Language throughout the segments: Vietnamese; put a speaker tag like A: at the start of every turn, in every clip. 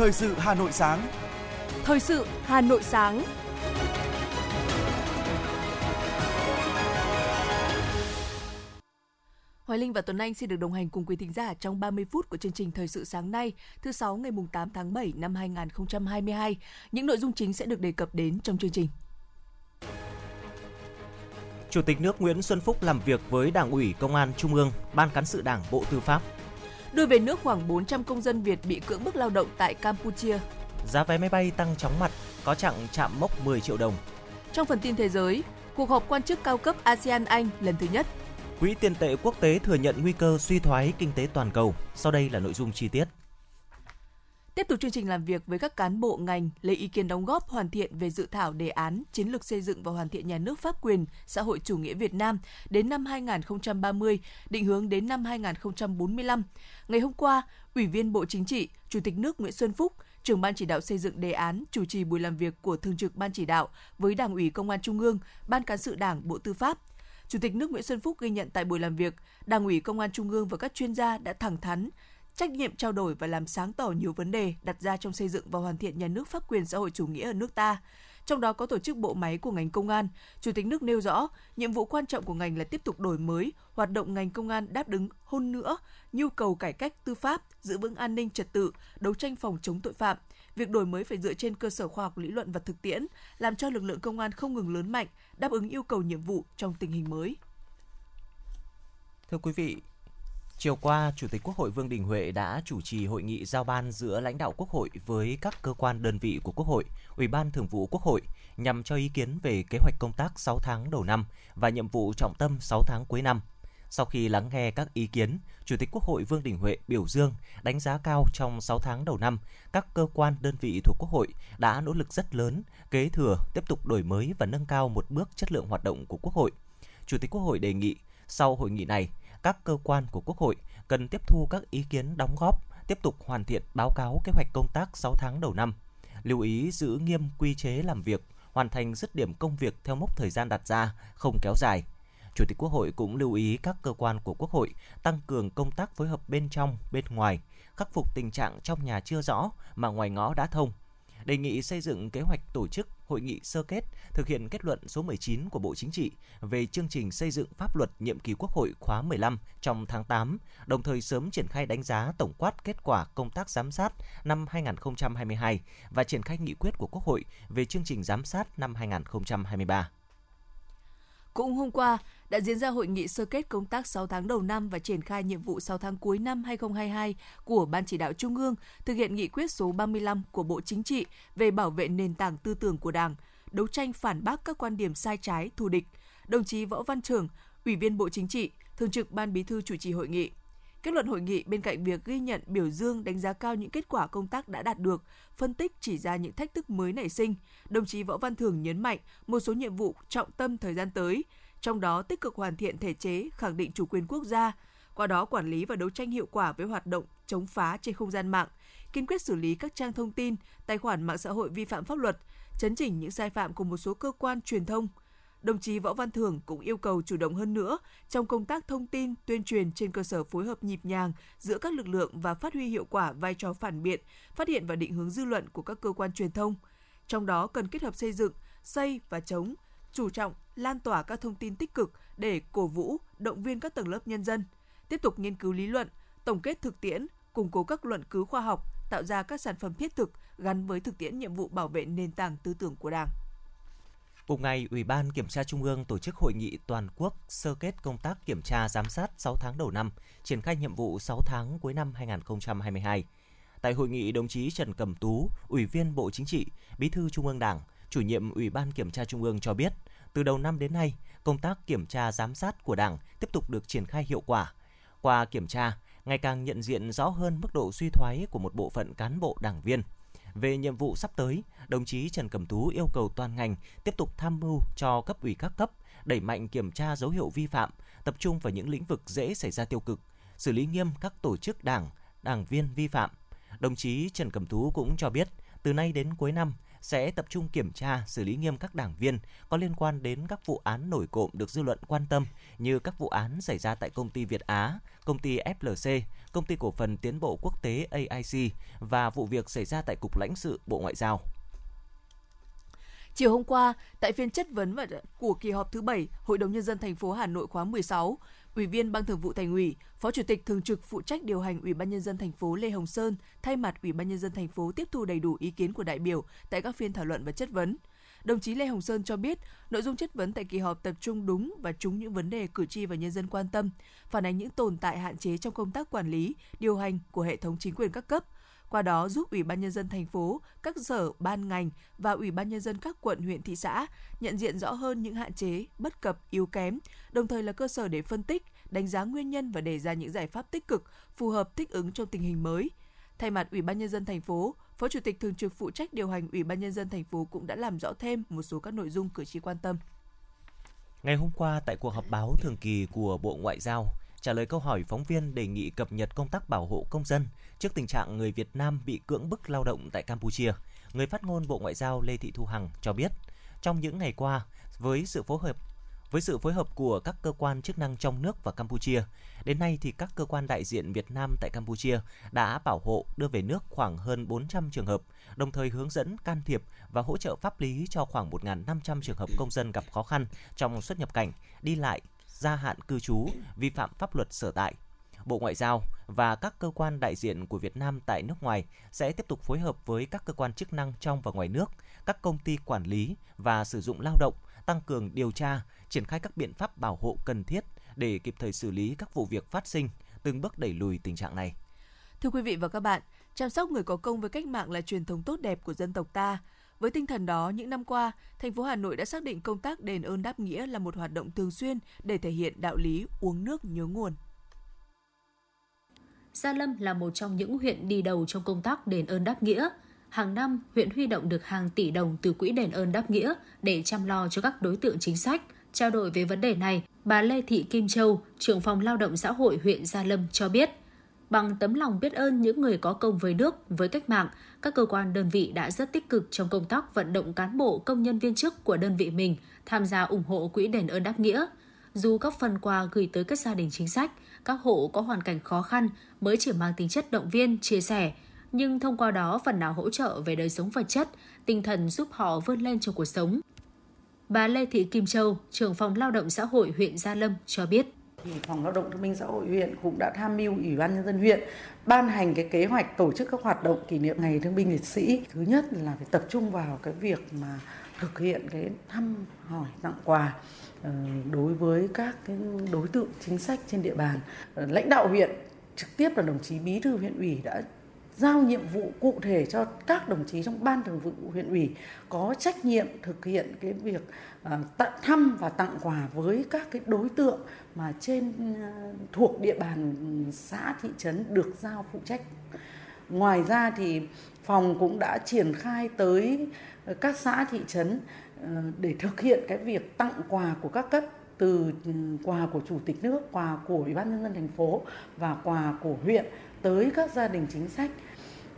A: Thời sự Hà Nội sáng.
B: Thời sự Hà Nội sáng. Hoài Linh và Tuấn Anh xin được đồng hành cùng quý thính giả trong 30 phút của chương trình Thời sự sáng nay, thứ sáu ngày 8 tháng 7 năm 2022. Những nội dung chính sẽ được đề cập đến trong chương trình.
C: Chủ tịch nước Nguyễn Xuân Phúc làm việc với Đảng ủy Công an Trung ương, Ban cán sự Đảng Bộ Tư pháp.
B: Đưa về nước khoảng 400 công dân Việt bị cưỡng bức lao động tại Campuchia.
C: Giá vé máy bay tăng chóng mặt, có chặng chạm mốc 10 triệu đồng.
B: Trong phần tin thế giới, cuộc họp quan chức cao cấp ASEAN Anh lần thứ nhất.
C: Quỹ tiền tệ quốc tế thừa nhận nguy cơ suy thoái kinh tế toàn cầu. Sau đây là nội dung chi tiết.
B: Tiếp tục chương trình làm việc với các cán bộ ngành lấy ý kiến đóng góp hoàn thiện về dự thảo đề án chiến lược xây dựng và hoàn thiện nhà nước pháp quyền xã hội chủ nghĩa Việt Nam đến năm 2030, định hướng đến năm 2045. Ngày hôm qua, Ủy viên Bộ Chính trị, Chủ tịch nước Nguyễn Xuân Phúc, trưởng ban chỉ đạo xây dựng đề án chủ trì buổi làm việc của Thường trực Ban chỉ đạo với Đảng ủy Công an Trung ương, Ban cán sự Đảng, Bộ Tư pháp. Chủ tịch nước Nguyễn Xuân Phúc ghi nhận tại buổi làm việc, Đảng ủy Công an Trung ương và các chuyên gia đã thẳng thắn, trách nhiệm trao đổi và làm sáng tỏ nhiều vấn đề đặt ra trong xây dựng và hoàn thiện nhà nước pháp quyền xã hội chủ nghĩa ở nước ta. Trong đó có tổ chức bộ máy của ngành công an, Chủ tịch nước nêu rõ, nhiệm vụ quan trọng của ngành là tiếp tục đổi mới, hoạt động ngành công an đáp ứng hơn nữa nhu cầu cải cách tư pháp, giữ vững an ninh trật tự, đấu tranh phòng chống tội phạm. Việc đổi mới phải dựa trên cơ sở khoa học lý luận và thực tiễn, làm cho lực lượng công an không ngừng lớn mạnh, đáp ứng yêu cầu nhiệm vụ trong tình hình mới.
C: Thưa quý vị, Chiều qua, Chủ tịch Quốc hội Vương Đình Huệ đã chủ trì hội nghị giao ban giữa lãnh đạo Quốc hội với các cơ quan đơn vị của Quốc hội, Ủy ban Thường vụ Quốc hội nhằm cho ý kiến về kế hoạch công tác 6 tháng đầu năm và nhiệm vụ trọng tâm 6 tháng cuối năm. Sau khi lắng nghe các ý kiến, Chủ tịch Quốc hội Vương Đình Huệ biểu dương, đánh giá cao trong 6 tháng đầu năm, các cơ quan đơn vị thuộc Quốc hội đã nỗ lực rất lớn, kế thừa, tiếp tục đổi mới và nâng cao một bước chất lượng hoạt động của Quốc hội. Chủ tịch Quốc hội đề nghị sau hội nghị này, các cơ quan của Quốc hội cần tiếp thu các ý kiến đóng góp, tiếp tục hoàn thiện báo cáo kế hoạch công tác 6 tháng đầu năm. Lưu ý giữ nghiêm quy chế làm việc, hoàn thành dứt điểm công việc theo mốc thời gian đặt ra, không kéo dài. Chủ tịch Quốc hội cũng lưu ý các cơ quan của Quốc hội tăng cường công tác phối hợp bên trong, bên ngoài, khắc phục tình trạng trong nhà chưa rõ mà ngoài ngõ đã thông, đề nghị xây dựng kế hoạch tổ chức hội nghị sơ kết thực hiện kết luận số 19 của Bộ Chính trị về chương trình xây dựng pháp luật nhiệm kỳ Quốc hội khóa 15 trong tháng 8, đồng thời sớm triển khai đánh giá tổng quát kết quả công tác giám sát năm 2022 và triển khai nghị quyết của Quốc hội về chương trình giám sát năm 2023.
B: Cũng hôm qua, đã diễn ra hội nghị sơ kết công tác 6 tháng đầu năm và triển khai nhiệm vụ 6 tháng cuối năm 2022 của Ban chỉ đạo Trung ương thực hiện nghị quyết số 35 của Bộ Chính trị về bảo vệ nền tảng tư tưởng của Đảng, đấu tranh phản bác các quan điểm sai trái, thù địch. Đồng chí Võ Văn Trưởng, Ủy viên Bộ Chính trị, Thường trực Ban Bí thư chủ trì hội nghị. Kết luận hội nghị bên cạnh việc ghi nhận, biểu dương, đánh giá cao những kết quả công tác đã đạt được, phân tích chỉ ra những thách thức mới nảy sinh, đồng chí Võ Văn Thường nhấn mạnh một số nhiệm vụ trọng tâm thời gian tới, trong đó tích cực hoàn thiện thể chế, khẳng định chủ quyền quốc gia, qua đó quản lý và đấu tranh hiệu quả với hoạt động chống phá trên không gian mạng, kiên quyết xử lý các trang thông tin, tài khoản mạng xã hội vi phạm pháp luật, chấn chỉnh những sai phạm của một số cơ quan truyền thông. Đồng chí Võ Văn Thưởng cũng yêu cầu chủ động hơn nữa trong công tác thông tin, tuyên truyền trên cơ sở phối hợp nhịp nhàng giữa các lực lượng và phát huy hiệu quả vai trò phản biện, phát hiện và định hướng dư luận của các cơ quan truyền thông. Trong đó cần kết hợp xây dựng, xây và chống, chủ trọng lan tỏa các thông tin tích cực để cổ vũ, động viên các tầng lớp nhân dân, tiếp tục nghiên cứu lý luận, tổng kết thực tiễn, củng cố các luận cứu khoa học, tạo ra các sản phẩm thiết thực gắn với thực tiễn nhiệm vụ bảo vệ nền tảng tư tưởng của Đảng.
C: Cùng ngày, Ủy ban Kiểm tra Trung ương tổ chức hội nghị toàn quốc sơ kết công tác kiểm tra giám sát 6 tháng đầu năm, triển khai nhiệm vụ 6 tháng cuối năm 2022. Tại hội nghị, đồng chí Trần Cẩm Tú, Ủy viên Bộ Chính trị, Bí thư Trung ương Đảng, chủ nhiệm Ủy ban Kiểm tra Trung ương cho biết, từ đầu năm đến nay, công tác kiểm tra giám sát của Đảng tiếp tục được triển khai hiệu quả. Qua kiểm tra, ngày càng nhận diện rõ hơn mức độ suy thoái của một bộ phận cán bộ đảng viên. Về nhiệm vụ sắp tới, đồng chí Trần Cẩm Tú yêu cầu toàn ngành tiếp tục tham mưu cho cấp ủy các cấp, đẩy mạnh kiểm tra dấu hiệu vi phạm, tập trung vào những lĩnh vực dễ xảy ra tiêu cực, xử lý nghiêm các tổ chức đảng, đảng viên vi phạm. Đồng chí Trần Cẩm Tú cũng cho biết, từ nay đến cuối năm, sẽ tập trung kiểm tra, xử lý nghiêm các đảng viên có liên quan đến các vụ án nổi cộm được dư luận quan tâm như các vụ án xảy ra tại công ty Việt Á, công ty FLC, công ty cổ phần tiến bộ quốc tế AIC và vụ việc xảy ra tại Cục lãnh sự Bộ Ngoại giao.
B: Chiều hôm qua, tại phiên chất vấn và của kỳ họp thứ 7 Hội đồng nhân dân thành phố Hà Nội khóa 16, Ủy viên Ban Thường vụ Thành ủy, Phó Chủ tịch thường trực phụ trách điều hành Ủy ban nhân dân thành phố Lê Hồng Sơn thay mặt Ủy ban nhân dân thành phố tiếp thu đầy đủ ý kiến của đại biểu tại các phiên thảo luận và chất vấn. Đồng chí Lê Hồng Sơn cho biết, nội dung chất vấn tại kỳ họp tập trung đúng và trúng những vấn đề cử tri và nhân dân quan tâm, phản ánh những tồn tại hạn chế trong công tác quản lý, điều hành của hệ thống chính quyền các cấp, qua đó giúp Ủy ban nhân dân thành phố, các sở ban ngành và Ủy ban nhân dân các quận huyện thị xã nhận diện rõ hơn những hạn chế, bất cập, yếu kém, đồng thời là cơ sở để phân tích, đánh giá nguyên nhân và đề ra những giải pháp tích cực, phù hợp thích ứng trong tình hình mới. Thay mặt Ủy ban nhân dân thành phố, Phó Chủ tịch thường trực phụ trách điều hành Ủy ban nhân dân thành phố cũng đã làm rõ thêm một số các nội dung cử tri quan tâm.
C: Ngày hôm qua tại cuộc họp báo thường kỳ của Bộ Ngoại giao, trả lời câu hỏi phóng viên đề nghị cập nhật công tác bảo hộ công dân trước tình trạng người Việt Nam bị cưỡng bức lao động tại Campuchia, người phát ngôn Bộ Ngoại giao Lê Thị Thu Hằng cho biết, trong những ngày qua, với sự phối hợp với sự phối hợp của các cơ quan chức năng trong nước và Campuchia, đến nay thì các cơ quan đại diện Việt Nam tại Campuchia đã bảo hộ đưa về nước khoảng hơn 400 trường hợp, đồng thời hướng dẫn can thiệp và hỗ trợ pháp lý cho khoảng 1.500 trường hợp công dân gặp khó khăn trong xuất nhập cảnh, đi lại, gia hạn cư trú, vi phạm pháp luật sở tại. Bộ Ngoại giao và các cơ quan đại diện của Việt Nam tại nước ngoài sẽ tiếp tục phối hợp với các cơ quan chức năng trong và ngoài nước, các công ty quản lý và sử dụng lao động, tăng cường điều tra, triển khai các biện pháp bảo hộ cần thiết để kịp thời xử lý các vụ việc phát sinh, từng bước đẩy lùi tình trạng này.
B: Thưa quý vị và các bạn, chăm sóc người có công với cách mạng là truyền thống tốt đẹp của dân tộc ta. Với tinh thần đó, những năm qua, thành phố Hà Nội đã xác định công tác đền ơn đáp nghĩa là một hoạt động thường xuyên để thể hiện đạo lý uống nước nhớ nguồn.
A: Gia Lâm là một trong những huyện đi đầu trong công tác đền ơn đáp nghĩa. Hàng năm, huyện huy động được hàng tỷ đồng từ quỹ đền ơn đáp nghĩa để chăm lo cho các đối tượng chính sách. Trao đổi về vấn đề này, bà Lê Thị Kim Châu, trưởng phòng lao động xã hội huyện Gia Lâm cho biết, bằng tấm lòng biết ơn những người có công với nước, với cách mạng, các cơ quan đơn vị đã rất tích cực trong công tác vận động cán bộ công nhân viên chức của đơn vị mình tham gia ủng hộ quỹ đền ơn đáp nghĩa. Dù các phần quà gửi tới các gia đình chính sách, các hộ có hoàn cảnh khó khăn mới chỉ mang tính chất động viên, chia sẻ, nhưng thông qua đó phần nào hỗ trợ về đời sống vật chất, tinh thần giúp họ vươn lên trong cuộc sống. Bà Lê Thị Kim Châu, trưởng phòng lao động xã hội huyện Gia Lâm cho biết
D: thì phòng lao động thương binh xã hội huyện cũng đã tham mưu ủy ban nhân dân huyện ban hành cái kế hoạch tổ chức các hoạt động kỷ niệm ngày thương binh liệt sĩ. Thứ nhất là phải tập trung vào cái việc mà thực hiện cái thăm hỏi, tặng quà ờ, đối với các cái đối tượng chính sách trên địa bàn. Ờ, lãnh đạo huyện, trực tiếp là đồng chí bí thư huyện ủy đã giao nhiệm vụ cụ thể cho các đồng chí trong ban thường vụ huyện ủy có trách nhiệm thực hiện cái việc ờ, tặng thăm và tặng quà với các cái đối tượng mà trên ờ, thuộc địa bàn xã thị trấn được giao phụ trách. Ngoài ra thì phòng cũng đã triển khai tới các xã thị trấn ờ, để thực hiện cái việc tặng quà của các cấp từ ừ, quà của chủ tịch nước, quà của ủy ban nhân dân thành phố và quà của huyện tới các gia đình chính sách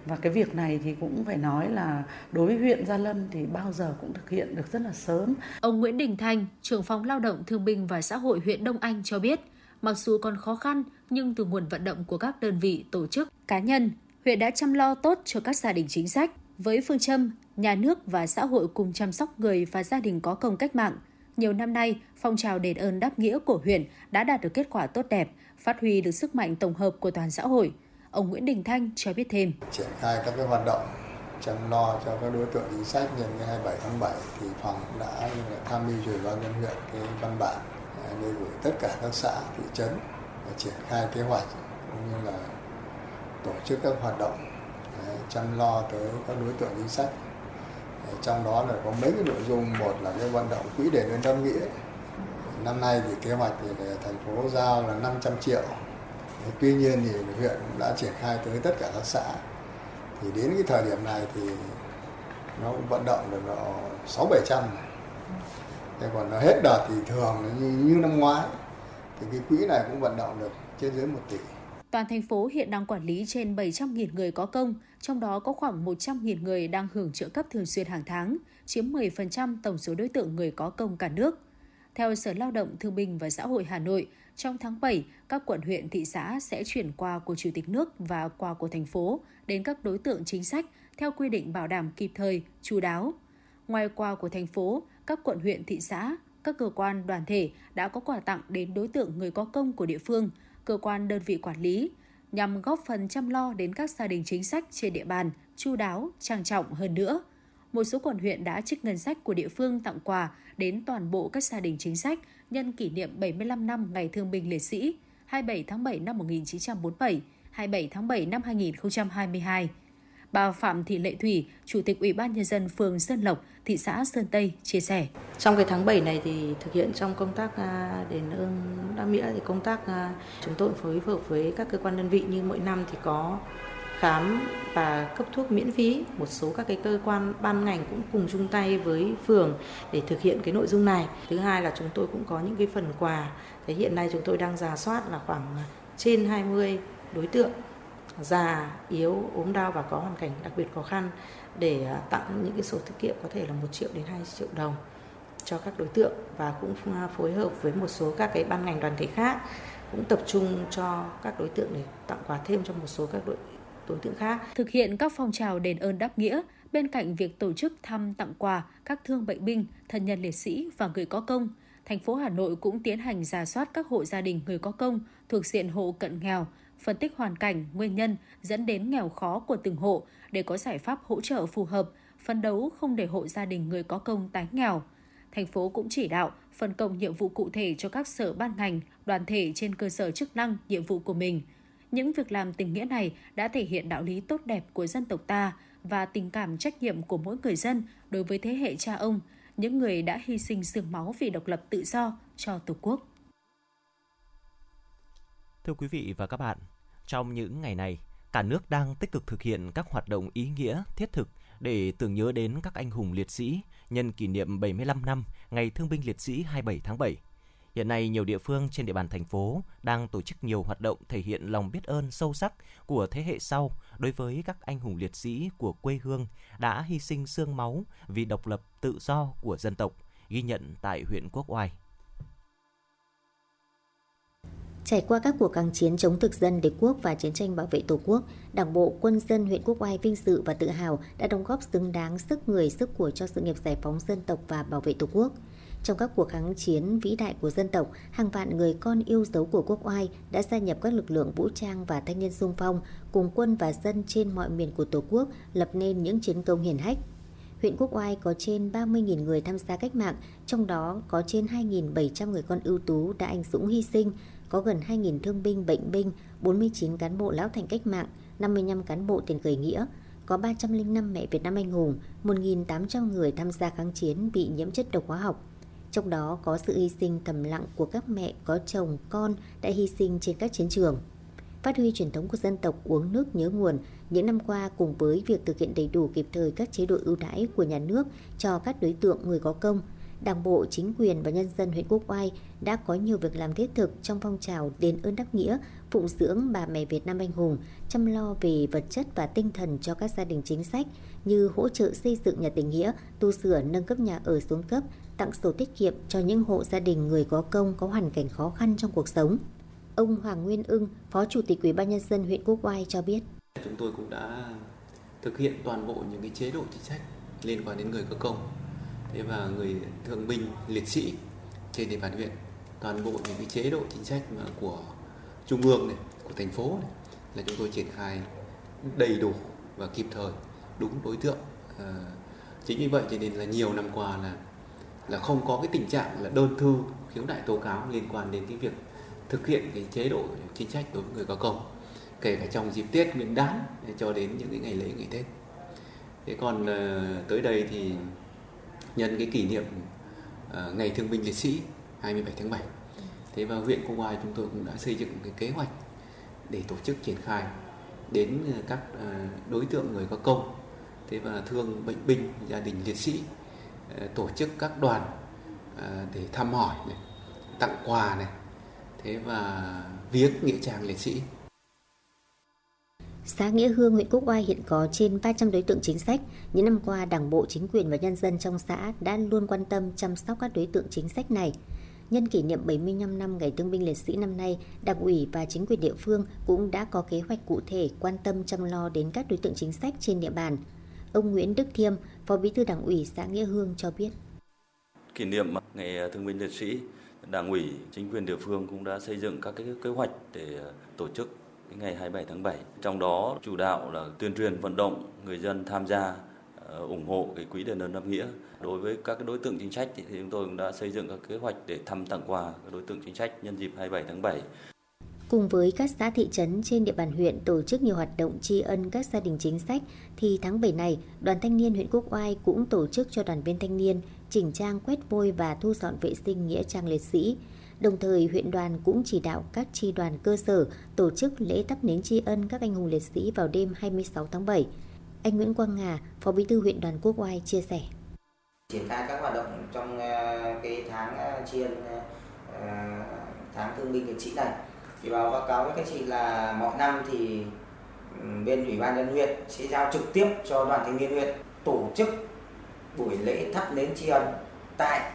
D: và cái việc này thì cũng phải nói là đối với huyện Gia Lâm thì bao giờ cũng thực hiện được rất là sớm.
A: Ông Nguyễn Đình Thanh, trưởng phòng lao động thương binh và xã hội huyện Đông Anh cho biết, mặc dù còn khó khăn nhưng từ nguồn vận động của các đơn vị, tổ chức, cá nhân, huyện đã chăm lo tốt cho các gia đình chính sách với phương châm nhà nước và xã hội cùng chăm sóc người và gia đình có công cách mạng. Nhiều năm nay, phong trào đền ơn đáp nghĩa của huyện đã đạt được kết quả tốt đẹp, phát huy được sức mạnh tổng hợp của toàn xã hội – Ông Nguyễn Đình Thanh cho biết thêm.
E: Triển khai các cái hoạt động chăm lo cho các đối tượng chính sách nhân ngày 27 tháng 7 thì phòng đã tham mưu cho ban nhân huyện cái văn bản à, để gửi tất cả các xã, thị trấn để triển khai kế hoạch cũng như là tổ chức các hoạt động à, chăm lo tới các đối tượng chính sách. À, trong đó là có mấy cái nội dung, một là cái vận động quỹ đền ơn tâm nghĩa. Năm nay thì kế hoạch thì thành phố giao là 500 triệu. Tuy nhiên thì huyện cũng đã triển khai tới tất cả các xã. Thì đến cái thời điểm này thì nó cũng vận động được nó sáu bảy trăm Thế còn nó hết đợt thì thường như, như năm ngoái thì cái quỹ này cũng vận động được trên dưới một tỷ.
A: Toàn thành phố hiện đang quản lý trên 700.000 người có công, trong đó có khoảng 100.000 người đang hưởng trợ cấp thường xuyên hàng tháng, chiếm 10% tổng số đối tượng người có công cả nước. Theo Sở Lao động Thương binh và Xã hội Hà Nội, trong tháng 7, các quận huyện thị xã sẽ chuyển qua của Chủ tịch nước và qua của thành phố đến các đối tượng chính sách theo quy định bảo đảm kịp thời, chú đáo. Ngoài qua của thành phố, các quận huyện thị xã, các cơ quan đoàn thể đã có quà tặng đến đối tượng người có công của địa phương, cơ quan đơn vị quản lý, nhằm góp phần chăm lo đến các gia đình chính sách trên địa bàn, chu đáo, trang trọng hơn nữa. Một số quận huyện đã trích ngân sách của địa phương tặng quà đến toàn bộ các gia đình chính sách nhân kỷ niệm 75 năm Ngày Thương binh Liệt sĩ 27 tháng 7 năm 1947, 27 tháng 7 năm 2022. Bà Phạm Thị Lệ Thủy, Chủ tịch Ủy ban Nhân dân phường Sơn Lộc, thị xã Sơn Tây chia sẻ.
F: Trong cái tháng 7 này thì thực hiện trong công tác à, đền ơn đáp nghĩa thì công tác à, chúng tôi phối hợp với các cơ quan đơn vị như mỗi năm thì có khám và cấp thuốc miễn phí. Một số các cái cơ quan ban ngành cũng cùng chung tay với phường để thực hiện cái nội dung này. Thứ hai là chúng tôi cũng có những cái phần quà. Thế hiện nay chúng tôi đang giả soát là khoảng trên 20 đối tượng già, yếu, ốm đau và có hoàn cảnh đặc biệt khó khăn để à, tặng những cái sổ tiết kiệm có thể là 1 triệu đến 2 triệu đồng cho các đối tượng và cũng phối hợp với một số các cái ban ngành đoàn thể khác cũng tập trung cho các đối tượng để tặng quà thêm cho một số các đối đối tượng khác.
A: Thực hiện các phong trào đền ơn đáp nghĩa, bên cạnh việc tổ chức thăm tặng quà các thương bệnh binh, thân nhân liệt sĩ và người có công, thành phố Hà Nội cũng tiến hành giả soát các hộ gia đình người có công thuộc diện hộ cận nghèo, phân tích hoàn cảnh, nguyên nhân dẫn đến nghèo khó của từng hộ để có giải pháp hỗ trợ phù hợp, phấn đấu không để hộ gia đình người có công tái nghèo. Thành phố cũng chỉ đạo phân công nhiệm vụ cụ thể cho các sở ban ngành, đoàn thể trên cơ sở chức năng, nhiệm vụ của mình. Những việc làm tình nghĩa này đã thể hiện đạo lý tốt đẹp của dân tộc ta và tình cảm trách nhiệm của mỗi người dân đối với thế hệ cha ông, những người đã hy sinh sương máu vì độc lập tự do cho Tổ quốc.
C: Thưa quý vị và các bạn, trong những ngày này, cả nước đang tích cực thực hiện các hoạt động ý nghĩa, thiết thực để tưởng nhớ đến các anh hùng liệt sĩ nhân kỷ niệm 75 năm Ngày Thương binh Liệt sĩ 27 tháng 7. Hiện nay, nhiều địa phương trên địa bàn thành phố đang tổ chức nhiều hoạt động thể hiện lòng biết ơn sâu sắc của thế hệ sau đối với các anh hùng liệt sĩ của quê hương đã hy sinh xương máu vì độc lập tự do của dân tộc, ghi nhận tại huyện Quốc Oai.
G: Trải qua các cuộc kháng chiến chống thực dân đế quốc và chiến tranh bảo vệ Tổ quốc, Đảng bộ quân dân huyện Quốc Oai vinh dự và tự hào đã đóng góp xứng đáng sức người sức của cho sự nghiệp giải phóng dân tộc và bảo vệ Tổ quốc. Trong các cuộc kháng chiến vĩ đại của dân tộc, hàng vạn người con yêu dấu của Quốc Oai đã gia nhập các lực lượng vũ trang và thanh niên sung phong, cùng quân và dân trên mọi miền của Tổ quốc lập nên những chiến công hiển hách. Huyện Quốc Oai có trên 30.000 người tham gia cách mạng, trong đó có trên 2.700 người con ưu tú đã anh dũng hy sinh, có gần 2.000 thương binh, bệnh binh, 49 cán bộ lão thành cách mạng, 55 cán bộ tiền khởi nghĩa, có 305 mẹ Việt Nam anh hùng, 1.800 người tham gia kháng chiến bị nhiễm chất độc hóa học. Trong đó có sự hy sinh thầm lặng của các mẹ có chồng, con đã hy sinh trên các chiến trường. Phát huy truyền thống của dân tộc uống nước nhớ nguồn, những năm qua cùng với việc thực hiện đầy đủ kịp thời các chế độ ưu đãi của nhà nước cho các đối tượng người có công, Đảng bộ, chính quyền và nhân dân huyện Quốc Oai đã có nhiều việc làm thiết thực trong phong trào đền ơn đáp nghĩa, phụng dưỡng bà mẹ Việt Nam anh hùng, chăm lo về vật chất và tinh thần cho các gia đình chính sách như hỗ trợ xây dựng nhà tình nghĩa, tu sửa nâng cấp nhà ở xuống cấp, tặng sổ tiết kiệm cho những hộ gia đình người có công có hoàn cảnh khó khăn trong cuộc sống. Ông Hoàng Nguyên Ưng, Phó Chủ tịch Ủy ban nhân dân huyện Quốc Oai cho biết:
H: Chúng tôi cũng đã thực hiện toàn bộ những cái chế độ chính sách liên quan đến người có công và người thương binh liệt sĩ trên địa bàn huyện toàn bộ những cái chế độ chính sách mà của trung ương này của thành phố này là chúng tôi triển khai đầy đủ và kịp thời đúng đối tượng à, chính vì vậy cho nên là nhiều năm qua là là không có cái tình trạng là đơn thư khiếu nại tố cáo liên quan đến cái việc thực hiện cái chế độ chính sách đối với người có công kể cả trong dịp Tết Nguyên đán cho đến những cái ngày lễ ngày Tết. Thế còn ờ, tới đây thì nhân cái kỷ niệm uh, ngày thương binh liệt sĩ 27 tháng 7 thế và huyện Cô Oai chúng tôi cũng đã xây dựng cái kế hoạch để tổ chức triển khai đến ờ, các uh, đối tượng người có công thế và thương bệnh binh gia đình liệt sĩ uh, tổ chức các đoàn để thăm hỏi này, tặng quà này thế và viếng nghĩa trang liệt sĩ.
G: Xã Nghĩa Hương, huyện Quốc Oai hiện có trên 300 đối tượng chính sách. Những năm qua, Đảng bộ, chính quyền và nhân dân trong xã đã luôn quan tâm chăm sóc các đối tượng chính sách này. Nhân kỷ niệm 75 năm Ngày Thương binh Liệt sĩ năm nay, Đảng ủy và chính quyền địa phương cũng đã có kế hoạch cụ thể quan tâm chăm lo đến các đối tượng chính sách trên địa bàn. Ông Nguyễn Đức Thiêm, Phó Bí thư Đảng ủy xã Nghĩa Hương cho biết.
I: Kỷ niệm Ngày Thương binh Liệt sĩ, Đảng ủy, chính quyền địa phương cũng đã xây dựng các cái kế hoạch để tổ chức cái ngày 27 tháng 7. Trong đó chủ đạo là tuyên truyền vận động người dân tham gia ờ, ủng hộ cái quỹ đền ơn đáp nghĩa. Đối với các đối tượng chính sách thì chúng tôi cũng đã xây dựng các kế hoạch để thăm tặng quà các đối tượng chính sách nhân dịp 27 tháng 7.
G: Cùng với các xã thị trấn trên địa bàn huyện tổ chức nhiều hoạt động tri ân các gia đình chính sách, thì tháng 7 này, Đoàn Thanh niên huyện Quốc Oai cũng tổ chức cho đoàn viên thanh niên chỉnh trang quét vôi và thu dọn vệ sinh nghĩa trang liệt sĩ. Đồng thời, huyện đoàn cũng chỉ đạo các tri đoàn cơ sở tổ chức lễ thắp nến tri ân các anh hùng liệt sĩ vào đêm 26 tháng 7. Anh Nguyễn Quang Ngà, Phó Bí thư huyện đoàn Quốc Oai chia sẻ.
J: Triển khai các hoạt động trong ờ, cái tháng ờ, tri ân ờ, tháng thương binh liệt sĩ này thì báo báo cáo với các chị là mọi năm thì bên ủy ban nhân huyện sẽ giao trực tiếp cho đoàn thanh niên huyện tổ chức buổi lễ thắp nến tri ân tại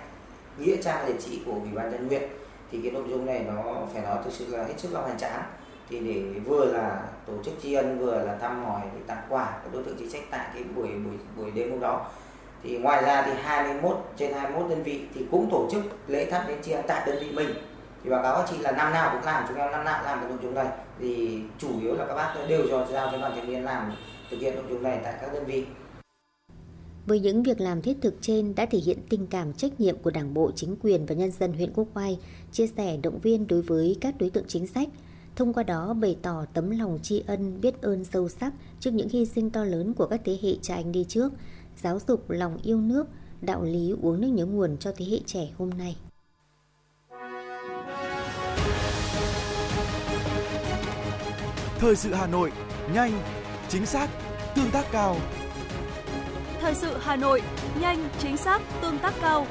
J: nghĩa trang liệt sĩ của ủy ban nhân huyện thì cái nội dung này nó phải nói thực sự là hết sức là hoành tráng. Thì để vừa là tổ chức tri ân, vừa là thăm hỏi để tặng quà các đối tượng chính sách tại cái buổi buổi buổi đêm hôm đó. Thì ngoài ra thì 21 trên 21 đơn vị thì cũng tổ chức lễ thắp nến tri ân tại đơn vị mình. Thì báo cáo các chị là năm nào cũng làm, chúng em năm nào làm cái nội dung này. Thì chủ yếu là các bác đều cho giao cho đoàn thanh niên làm thực hiện nội dung này tại các đơn vị
G: với những việc làm thiết thực trên đã thể hiện tình cảm trách nhiệm của Đảng bộ, chính quyền và nhân dân huyện Quốc Oai, chia sẻ động viên đối với các đối tượng chính sách, thông qua đó bày tỏ tấm lòng tri ân biết ơn sâu sắc trước những hy sinh to lớn của các thế hệ cha anh đi trước, giáo dục lòng yêu nước, đạo lý uống nước nhớ nguồn cho thế hệ trẻ hôm nay.
K: Thời sự Hà Nội, nhanh, chính xác, tương tác cao.
B: Thời sự Hà Nội, nhanh, chính xác, tương tác cao.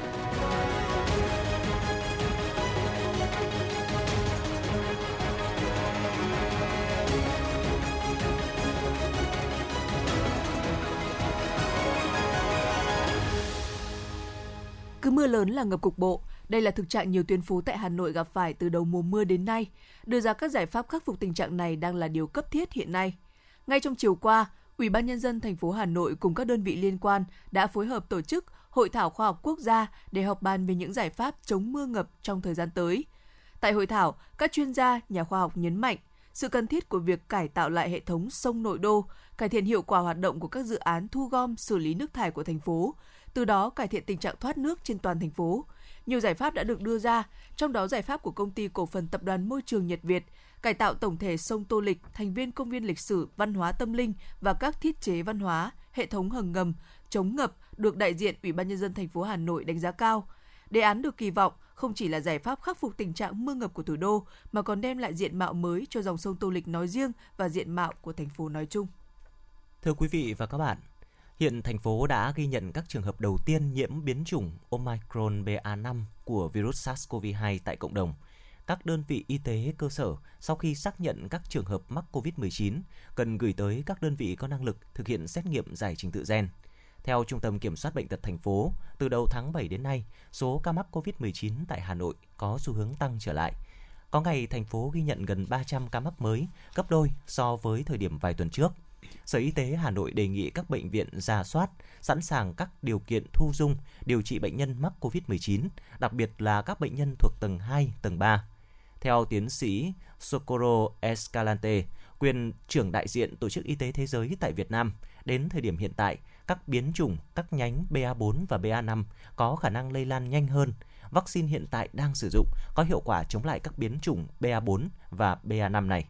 B: Cứ mưa lớn là ngập cục bộ, đây là thực trạng nhiều tuyến phố tại Hà Nội gặp phải từ đầu mùa mưa đến nay. Đưa ra các giải pháp khắc phục tình trạng này đang là điều cấp thiết hiện nay. Ngay trong chiều qua, Ủy ban nhân dân thành phố Hà Nội cùng các đơn vị liên quan đã phối hợp tổ chức Hội thảo khoa học quốc gia để họp bàn về những giải pháp chống mưa ngập trong thời gian tới. Tại hội thảo, các chuyên gia, nhà khoa học nhấn mạnh sự cần thiết của việc cải tạo lại hệ thống sông nội đô, cải thiện hiệu quả hoạt động của các dự án thu gom xử lý nước thải của thành phố, từ đó cải thiện tình trạng thoát nước trên toàn thành phố. Nhiều giải pháp đã được đưa ra, trong đó giải pháp của công ty cổ phần tập đoàn môi trường Nhật Việt cải tạo tổng thể sông Tô Lịch thành viên công viên lịch sử văn hóa tâm linh và các thiết chế văn hóa, hệ thống hầm ngầm, chống ngập được đại diện Ủy ban nhân dân thành phố Hà Nội đánh giá cao. Đề án được kỳ vọng không chỉ là giải pháp khắc phục tình trạng mưa ngập của thủ đô mà còn đem lại diện mạo mới cho dòng sông Tô Lịch nói riêng và diện mạo của thành phố nói chung.
C: Thưa quý vị và các bạn, hiện thành phố đã ghi nhận các trường hợp đầu tiên nhiễm biến chủng Omicron BA5 của virus SARS-CoV-2 tại cộng đồng – các đơn vị y tế cơ sở sau khi xác nhận các trường hợp mắc COVID-19 cần gửi tới các đơn vị có năng lực thực hiện xét nghiệm giải trình tự gen. Theo Trung tâm Kiểm soát Bệnh tật thành phố, từ đầu tháng 7 đến nay, số ca mắc COVID-19 tại Hà Nội có xu hướng tăng trở lại. Có ngày thành phố ghi nhận gần 300 ca mắc mới, gấp đôi so với thời điểm vài tuần trước. Sở Y tế Hà Nội đề nghị các bệnh viện ra soát, sẵn sàng các điều kiện thu dung, điều trị bệnh nhân mắc COVID-19, đặc biệt là các bệnh nhân thuộc tầng 2, tầng 3. Theo tiến sĩ Socorro Escalante, quyền trưởng đại diện Tổ chức Y tế Thế giới tại Việt Nam, đến thời điểm hiện tại, các biến chủng, các nhánh BA4 và BA5 có khả năng lây lan nhanh hơn. Vaccine hiện tại đang sử dụng có hiệu quả chống lại các biến chủng BA4 và BA5 này.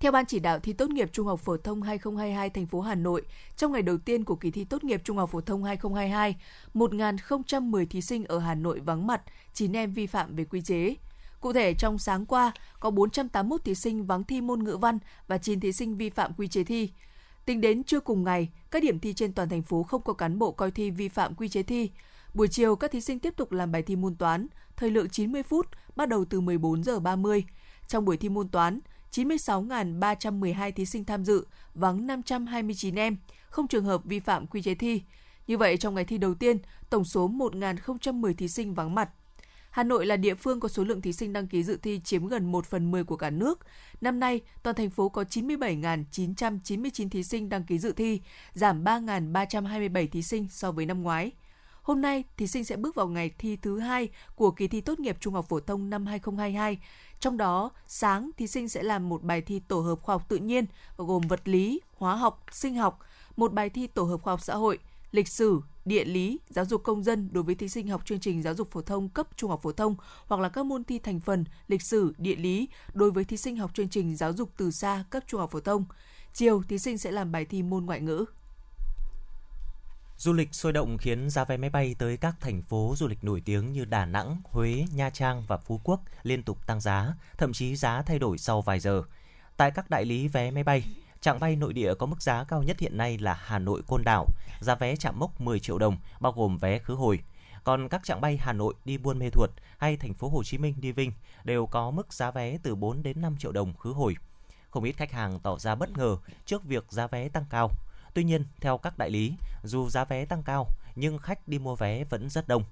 B: Theo Ban chỉ đạo thi tốt nghiệp Trung học phổ thông 2022 thành phố Hà Nội, trong ngày đầu tiên của kỳ thi tốt nghiệp Trung học phổ thông 2022, 1.010 thí sinh ở Hà Nội vắng mặt, 9 em vi phạm về quy chế. Cụ thể, trong sáng qua, có 481 thí sinh vắng thi môn ngữ văn và 9 thí sinh vi phạm quy chế thi. Tính đến trưa cùng ngày, các điểm thi trên toàn thành phố không có cán bộ coi thi vi phạm quy chế thi. Buổi chiều, các thí sinh tiếp tục làm bài thi môn toán, thời lượng 90 phút, bắt đầu từ 14 giờ 30. Trong buổi thi môn toán, 96.312 thí sinh tham dự, vắng 529 em, không trường hợp vi phạm quy chế thi. Như vậy, trong ngày thi đầu tiên, tổng số 1.010 thí sinh vắng mặt. Hà Nội là địa phương có số lượng thí sinh đăng ký dự thi chiếm gần 1 phần 10 của cả nước. Năm nay, toàn thành phố có 97.999 thí sinh đăng ký dự thi, giảm 3.327 thí sinh so với năm ngoái. Hôm nay, thí sinh sẽ bước vào ngày thi thứ hai của kỳ thi tốt nghiệp trung học phổ thông năm 2022. Trong đó, sáng thí sinh sẽ làm một bài thi tổ hợp khoa học tự nhiên gồm vật lý, hóa học, sinh học, một bài thi tổ hợp khoa học xã hội, lịch sử, địa lý, giáo dục công dân đối với thí sinh học chương trình giáo dục phổ thông cấp trung học phổ thông hoặc là các môn thi thành phần lịch sử, địa lý đối với thí sinh học chương trình giáo dục từ xa cấp trung học phổ thông. Chiều, thí sinh sẽ làm bài thi môn ngoại ngữ.
C: Du lịch sôi động khiến giá vé máy bay tới các thành phố du lịch nổi tiếng như Đà Nẵng, Huế, Nha Trang và Phú Quốc liên tục tăng giá, thậm chí giá thay đổi sau vài giờ. Tại các đại lý vé máy bay, chặng bay nội địa có mức giá cao nhất hiện nay là Hà Nội Côn Đảo, giá vé chạm mốc 10 triệu đồng, bao gồm vé khứ hồi. Còn các chặng bay Hà Nội đi Buôn Mê Thuột hay thành phố Hồ Chí Minh đi Vinh đều có mức giá vé từ 4 đến 5 triệu đồng khứ hồi. Không ít khách hàng tỏ ra bất ngờ trước việc giá vé tăng cao. Tuy nhiên, theo các đại lý, dù giá vé tăng cao nhưng khách đi mua vé vẫn rất đông.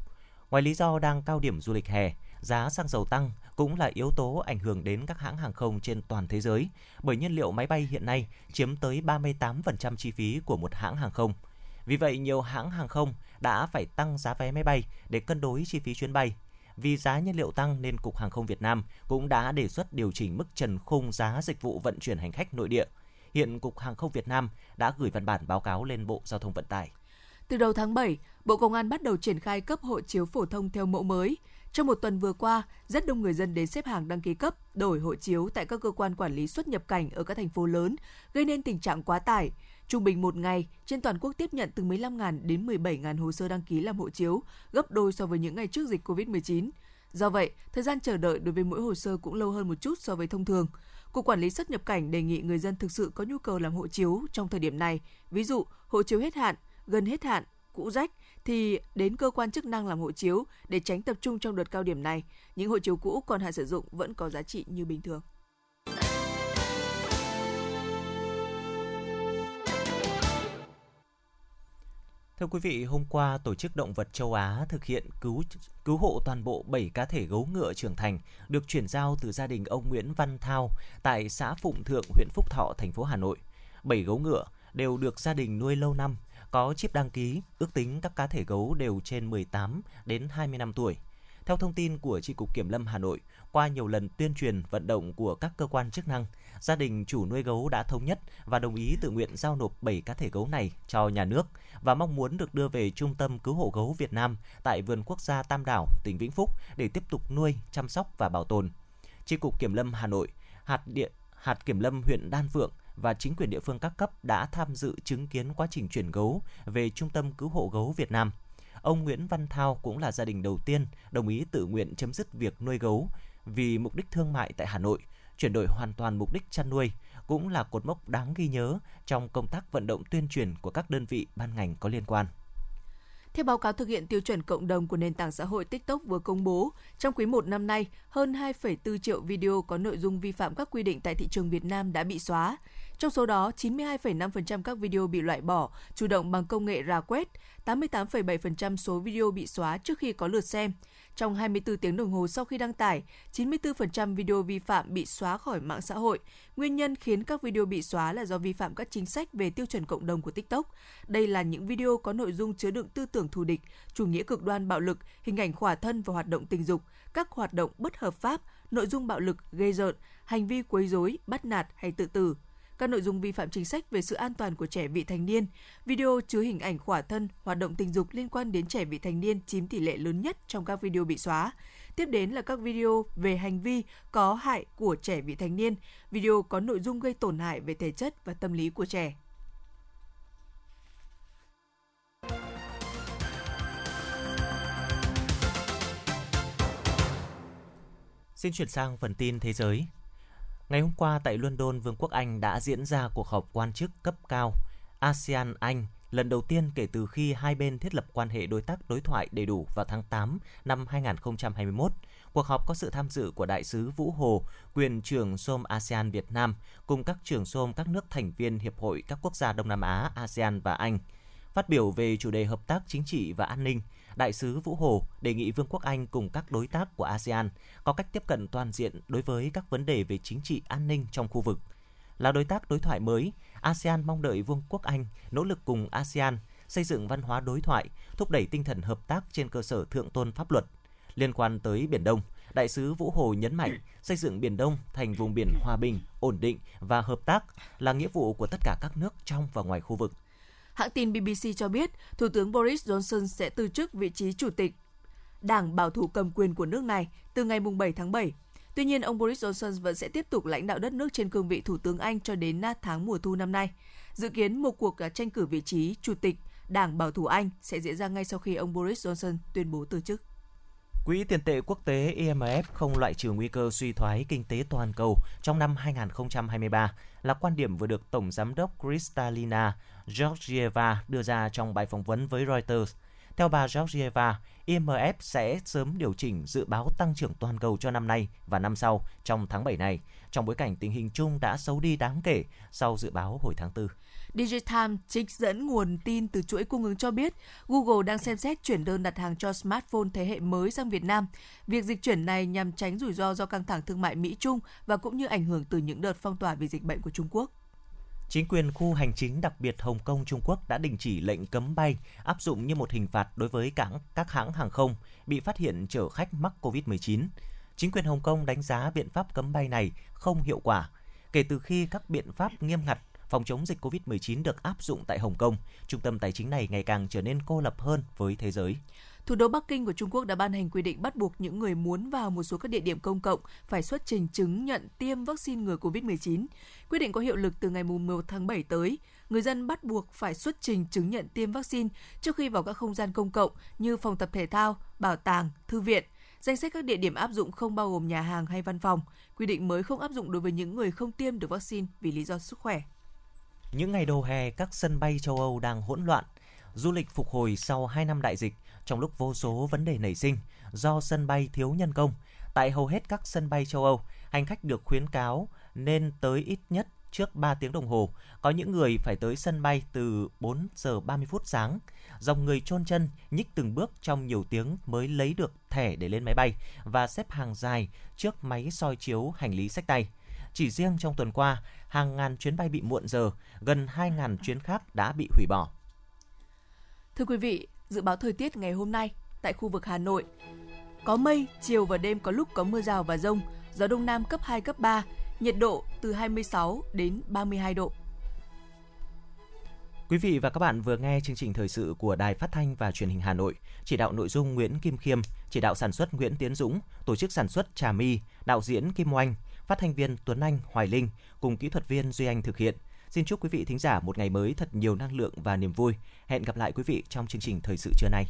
C: Ngoài lý do đang cao điểm du lịch hè, giá xăng dầu tăng cũng là yếu tố ảnh hưởng đến các hãng hàng không trên toàn thế giới, bởi nhiên liệu máy bay hiện nay chiếm tới 38% chi phí của một hãng hàng không. Vì vậy, nhiều hãng hàng không đã phải tăng giá vé máy bay để cân đối chi phí chuyến bay. Vì giá nhiên liệu tăng nên Cục Hàng không Việt Nam cũng đã đề xuất điều chỉnh mức trần khung giá dịch vụ vận chuyển hành khách nội địa. Hiện Cục Hàng không Việt Nam đã gửi văn bản báo cáo lên Bộ Giao thông Vận tải.
B: Từ đầu tháng 7, Bộ Công an bắt đầu triển khai cấp hộ chiếu phổ thông theo mẫu mới. Trong một tuần vừa qua, rất đông người dân đến xếp hàng đăng ký cấp, đổi hộ chiếu tại các cơ quan quản lý xuất nhập cảnh ở các thành phố lớn, gây nên tình trạng quá tải. Trung bình một ngày, trên toàn quốc tiếp nhận từ 15.000 đến 17.000 hồ sơ đăng ký làm hộ chiếu, gấp đôi so với những ngày trước dịch COVID-19. Do vậy, thời gian chờ đợi đối với mỗi hồ sơ cũng lâu hơn một chút so với thông thường. Cục Quản lý xuất nhập cảnh đề nghị người dân thực sự có nhu cầu làm hộ chiếu trong thời điểm này. Ví dụ, hộ chiếu hết hạn, gần hết hạn, cũ rách thì đến cơ quan chức năng làm hộ chiếu để tránh tập trung trong đợt cao điểm này. Những hộ chiếu cũ còn hạn sử dụng vẫn có giá trị như bình thường.
C: Thưa quý vị, hôm qua Tổ chức Động vật Châu Á thực hiện cứu cứu hộ toàn bộ 7 cá thể gấu ngựa trưởng thành được chuyển giao từ gia đình ông Nguyễn Văn Thao tại xã Phụng Thượng, huyện Phúc Thọ, thành phố Hà Nội. 7 gấu ngựa đều được gia đình nuôi lâu năm, có chip đăng ký, ước tính các cá thể gấu đều trên 18 đến 20 năm tuổi. Theo thông tin của Tri Cục Kiểm Lâm Hà Nội, qua nhiều lần tuyên truyền vận động của các cơ quan chức năng, gia đình chủ nuôi gấu đã thống nhất và đồng ý tự nguyện giao nộp 7 cá thể gấu này cho nhà nước và mong muốn được đưa về Trung tâm Cứu hộ gấu Việt Nam tại Vườn Quốc gia Tam Đảo, tỉnh Vĩnh Phúc để tiếp tục nuôi, chăm sóc và bảo tồn. Tri Cục Kiểm Lâm Hà Nội, hạt địa hạt kiểm lâm huyện Đan Phượng và chính quyền địa phương các cấp đã tham dự chứng kiến quá trình chuyển gấu về Trung tâm Cứu hộ gấu Việt Nam. Ông Nguyễn Văn Thao cũng là gia đình đầu tiên đồng ý tự nguyện chấm dứt việc nuôi gấu vì mục đích thương mại tại Hà Nội, chuyển đổi hoàn toàn mục đích chăn nuôi, cũng là cột mốc đáng ghi nhớ trong công tác vận động tuyên truyền của các đơn vị ban ngành có liên quan.
B: Theo báo cáo thực hiện tiêu chuẩn cộng đồng của nền tảng xã hội TikTok vừa công bố, trong quý 1 năm nay, hơn 2,4 triệu video có nội dung vi phạm các quy định tại thị trường Việt Nam đã bị xóa. Trong số đó, 92,5% các video bị loại bỏ chủ động bằng công nghệ rà quét, 88,7% số video bị xóa trước khi có lượt xem. Trong 24 tiếng đồng hồ sau khi đăng tải, 94% video vi phạm bị xóa khỏi mạng xã hội. Nguyên nhân khiến các video bị xóa là do vi phạm các chính sách về tiêu chuẩn cộng đồng của TikTok. Đây là những video có nội dung chứa đựng tư tưởng thù địch, chủ nghĩa cực đoan bạo lực, hình ảnh khỏa thân và hoạt động tình dục, các hoạt động bất hợp pháp, nội dung bạo lực, gây rợn, hành vi quấy rối, bắt nạt hay tự tử, các nội dung vi phạm chính sách về sự an toàn của trẻ vị thành niên, video chứa hình ảnh khỏa thân, hoạt động tình dục liên quan đến trẻ vị thành niên chiếm tỷ lệ lớn nhất trong các video bị xóa. Tiếp đến là các video về hành vi có hại của trẻ vị thành niên, video có nội dung gây tổn hại về thể chất và tâm lý của trẻ.
C: Xin chuyển sang phần tin thế giới. Ngày hôm qua tại London, Vương quốc Anh đã diễn ra cuộc họp quan chức cấp cao ASEAN Anh lần đầu tiên kể từ khi hai bên thiết lập quan hệ đối tác đối thoại đầy đủ vào tháng 8 năm 2021. Cuộc họp có sự tham dự của Đại sứ Vũ Hồ, quyền trưởng SOM ASEAN Việt Nam, cùng các trưởng SOM các nước thành viên Hiệp hội các quốc gia Đông Nam Á, ASEAN và Anh. Phát biểu về chủ đề hợp tác chính trị và an ninh, Đại sứ Vũ Hồ đề nghị Vương quốc Anh cùng các đối tác của ASEAN có cách tiếp cận toàn diện đối với các vấn đề về chính trị an ninh trong khu vực. Là đối tác đối thoại mới, ASEAN mong đợi Vương quốc Anh nỗ lực cùng ASEAN xây dựng văn hóa đối thoại, thúc đẩy tinh thần hợp tác trên cơ sở thượng tôn pháp luật. Liên quan tới Biển Đông, Đại sứ Vũ Hồ nhấn mạnh xây dựng Biển Đông thành vùng biển hòa bình, ổn định và hợp tác là nghĩa vụ của tất cả các nước trong và ngoài khu vực.
B: Hãng tin BBC cho biết, Thủ tướng Boris Johnson sẽ từ chức vị trí chủ tịch Đảng bảo thủ cầm quyền của nước này từ ngày 7 tháng 7. Tuy nhiên, ông Boris Johnson vẫn sẽ tiếp tục lãnh đạo đất nước trên cương vị Thủ tướng Anh cho đến tháng mùa thu năm nay. Dự kiến một cuộc à, tranh cử vị trí chủ tịch Đảng Bảo thủ Anh sẽ diễn ra ngay sau khi ông Boris Johnson tuyên bố từ chức.
C: Quỹ tiền tệ quốc tế IMF không loại trừ nguy cơ suy thoái kinh tế toàn cầu trong năm 2023 là quan điểm vừa được Tổng Giám đốc Kristalina Georgieva đưa ra trong bài phỏng vấn với Reuters. Theo bà Georgieva, IMF sẽ sớm điều chỉnh dự báo tăng trưởng toàn cầu cho năm nay và năm sau trong tháng 7 này, trong bối cảnh tình hình chung đã xấu đi đáng kể sau dự báo hồi tháng 4.
B: Digitime trích dẫn nguồn tin từ chuỗi cung ứng cho biết, Google đang xem xét chuyển đơn đặt hàng cho smartphone thế hệ mới sang Việt Nam. Việc dịch chuyển này nhằm tránh rủi ro do căng thẳng thương mại Mỹ-Trung và cũng như ảnh hưởng từ những đợt phong tỏa vì dịch bệnh của Trung Quốc.
C: Chính quyền khu hành chính đặc biệt Hồng Kông, Trung Quốc đã đình chỉ lệnh cấm bay, áp dụng như một hình phạt đối với cảng, các hãng hàng không bị phát hiện chở khách mắc COVID-19. Chính quyền Hồng Kông đánh giá biện pháp cấm bay này không hiệu quả. Kể từ khi các biện pháp nghiêm ngặt phòng chống dịch COVID-19 được áp dụng tại Hồng Kông, trung tâm tài chính này ngày càng trở nên cô lập hơn với thế giới.
B: Thủ đô Bắc Kinh của Trung Quốc đã ban hành quy định bắt buộc những người muốn vào một số các địa điểm công cộng phải xuất trình chứng nhận tiêm vaccine ngừa COVID-19. Quyết định có hiệu lực từ ngày 1 tháng 7 tới. Người dân bắt buộc phải xuất trình chứng nhận tiêm vaccine trước khi vào các không gian công cộng như phòng tập thể thao, bảo tàng, thư viện. Danh sách các địa điểm áp dụng không bao gồm nhà hàng hay văn phòng. Quy định mới không áp dụng đối với những người không tiêm được vaccine vì lý do sức khỏe.
C: Những ngày đầu hè, các sân bay châu Âu đang hỗn loạn. Du lịch phục hồi sau 2 năm đại dịch, trong lúc vô số vấn đề nảy sinh do sân bay thiếu nhân công. Tại hầu hết các sân bay châu Âu, hành khách được khuyến cáo nên tới ít nhất trước 3 tiếng đồng hồ. Có những người phải tới sân bay từ 4 giờ 30 phút sáng. Dòng người chôn chân, nhích từng bước trong nhiều tiếng mới lấy được thẻ để lên máy bay và xếp hàng dài trước máy soi chiếu hành lý sách tay. Chỉ riêng trong tuần qua, hàng ngàn chuyến bay bị muộn giờ, gần 2.000 chuyến khác đã bị hủy bỏ.
B: Thưa quý vị, dự báo thời tiết ngày hôm nay tại khu vực Hà Nội có mây, chiều và đêm có lúc có mưa rào và rông, gió đông nam cấp 2 cấp 3, nhiệt độ từ 26 đến 32 độ.
C: Quý vị và các bạn vừa nghe chương trình thời sự của Đài Phát thanh và Truyền hình Hà Nội, chỉ đạo nội dung Nguyễn Kim Khiêm, chỉ đạo sản xuất Nguyễn Tiến Dũng, tổ chức sản xuất Trà My, đạo diễn Kim Oanh, phát thanh viên Tuấn Anh, Hoài Linh cùng kỹ thuật viên Duy Anh thực hiện. Xin chúc quý vị thính giả một ngày mới thật nhiều năng lượng và niềm vui. Hẹn gặp lại quý vị trong chương trình thời sự trưa nay.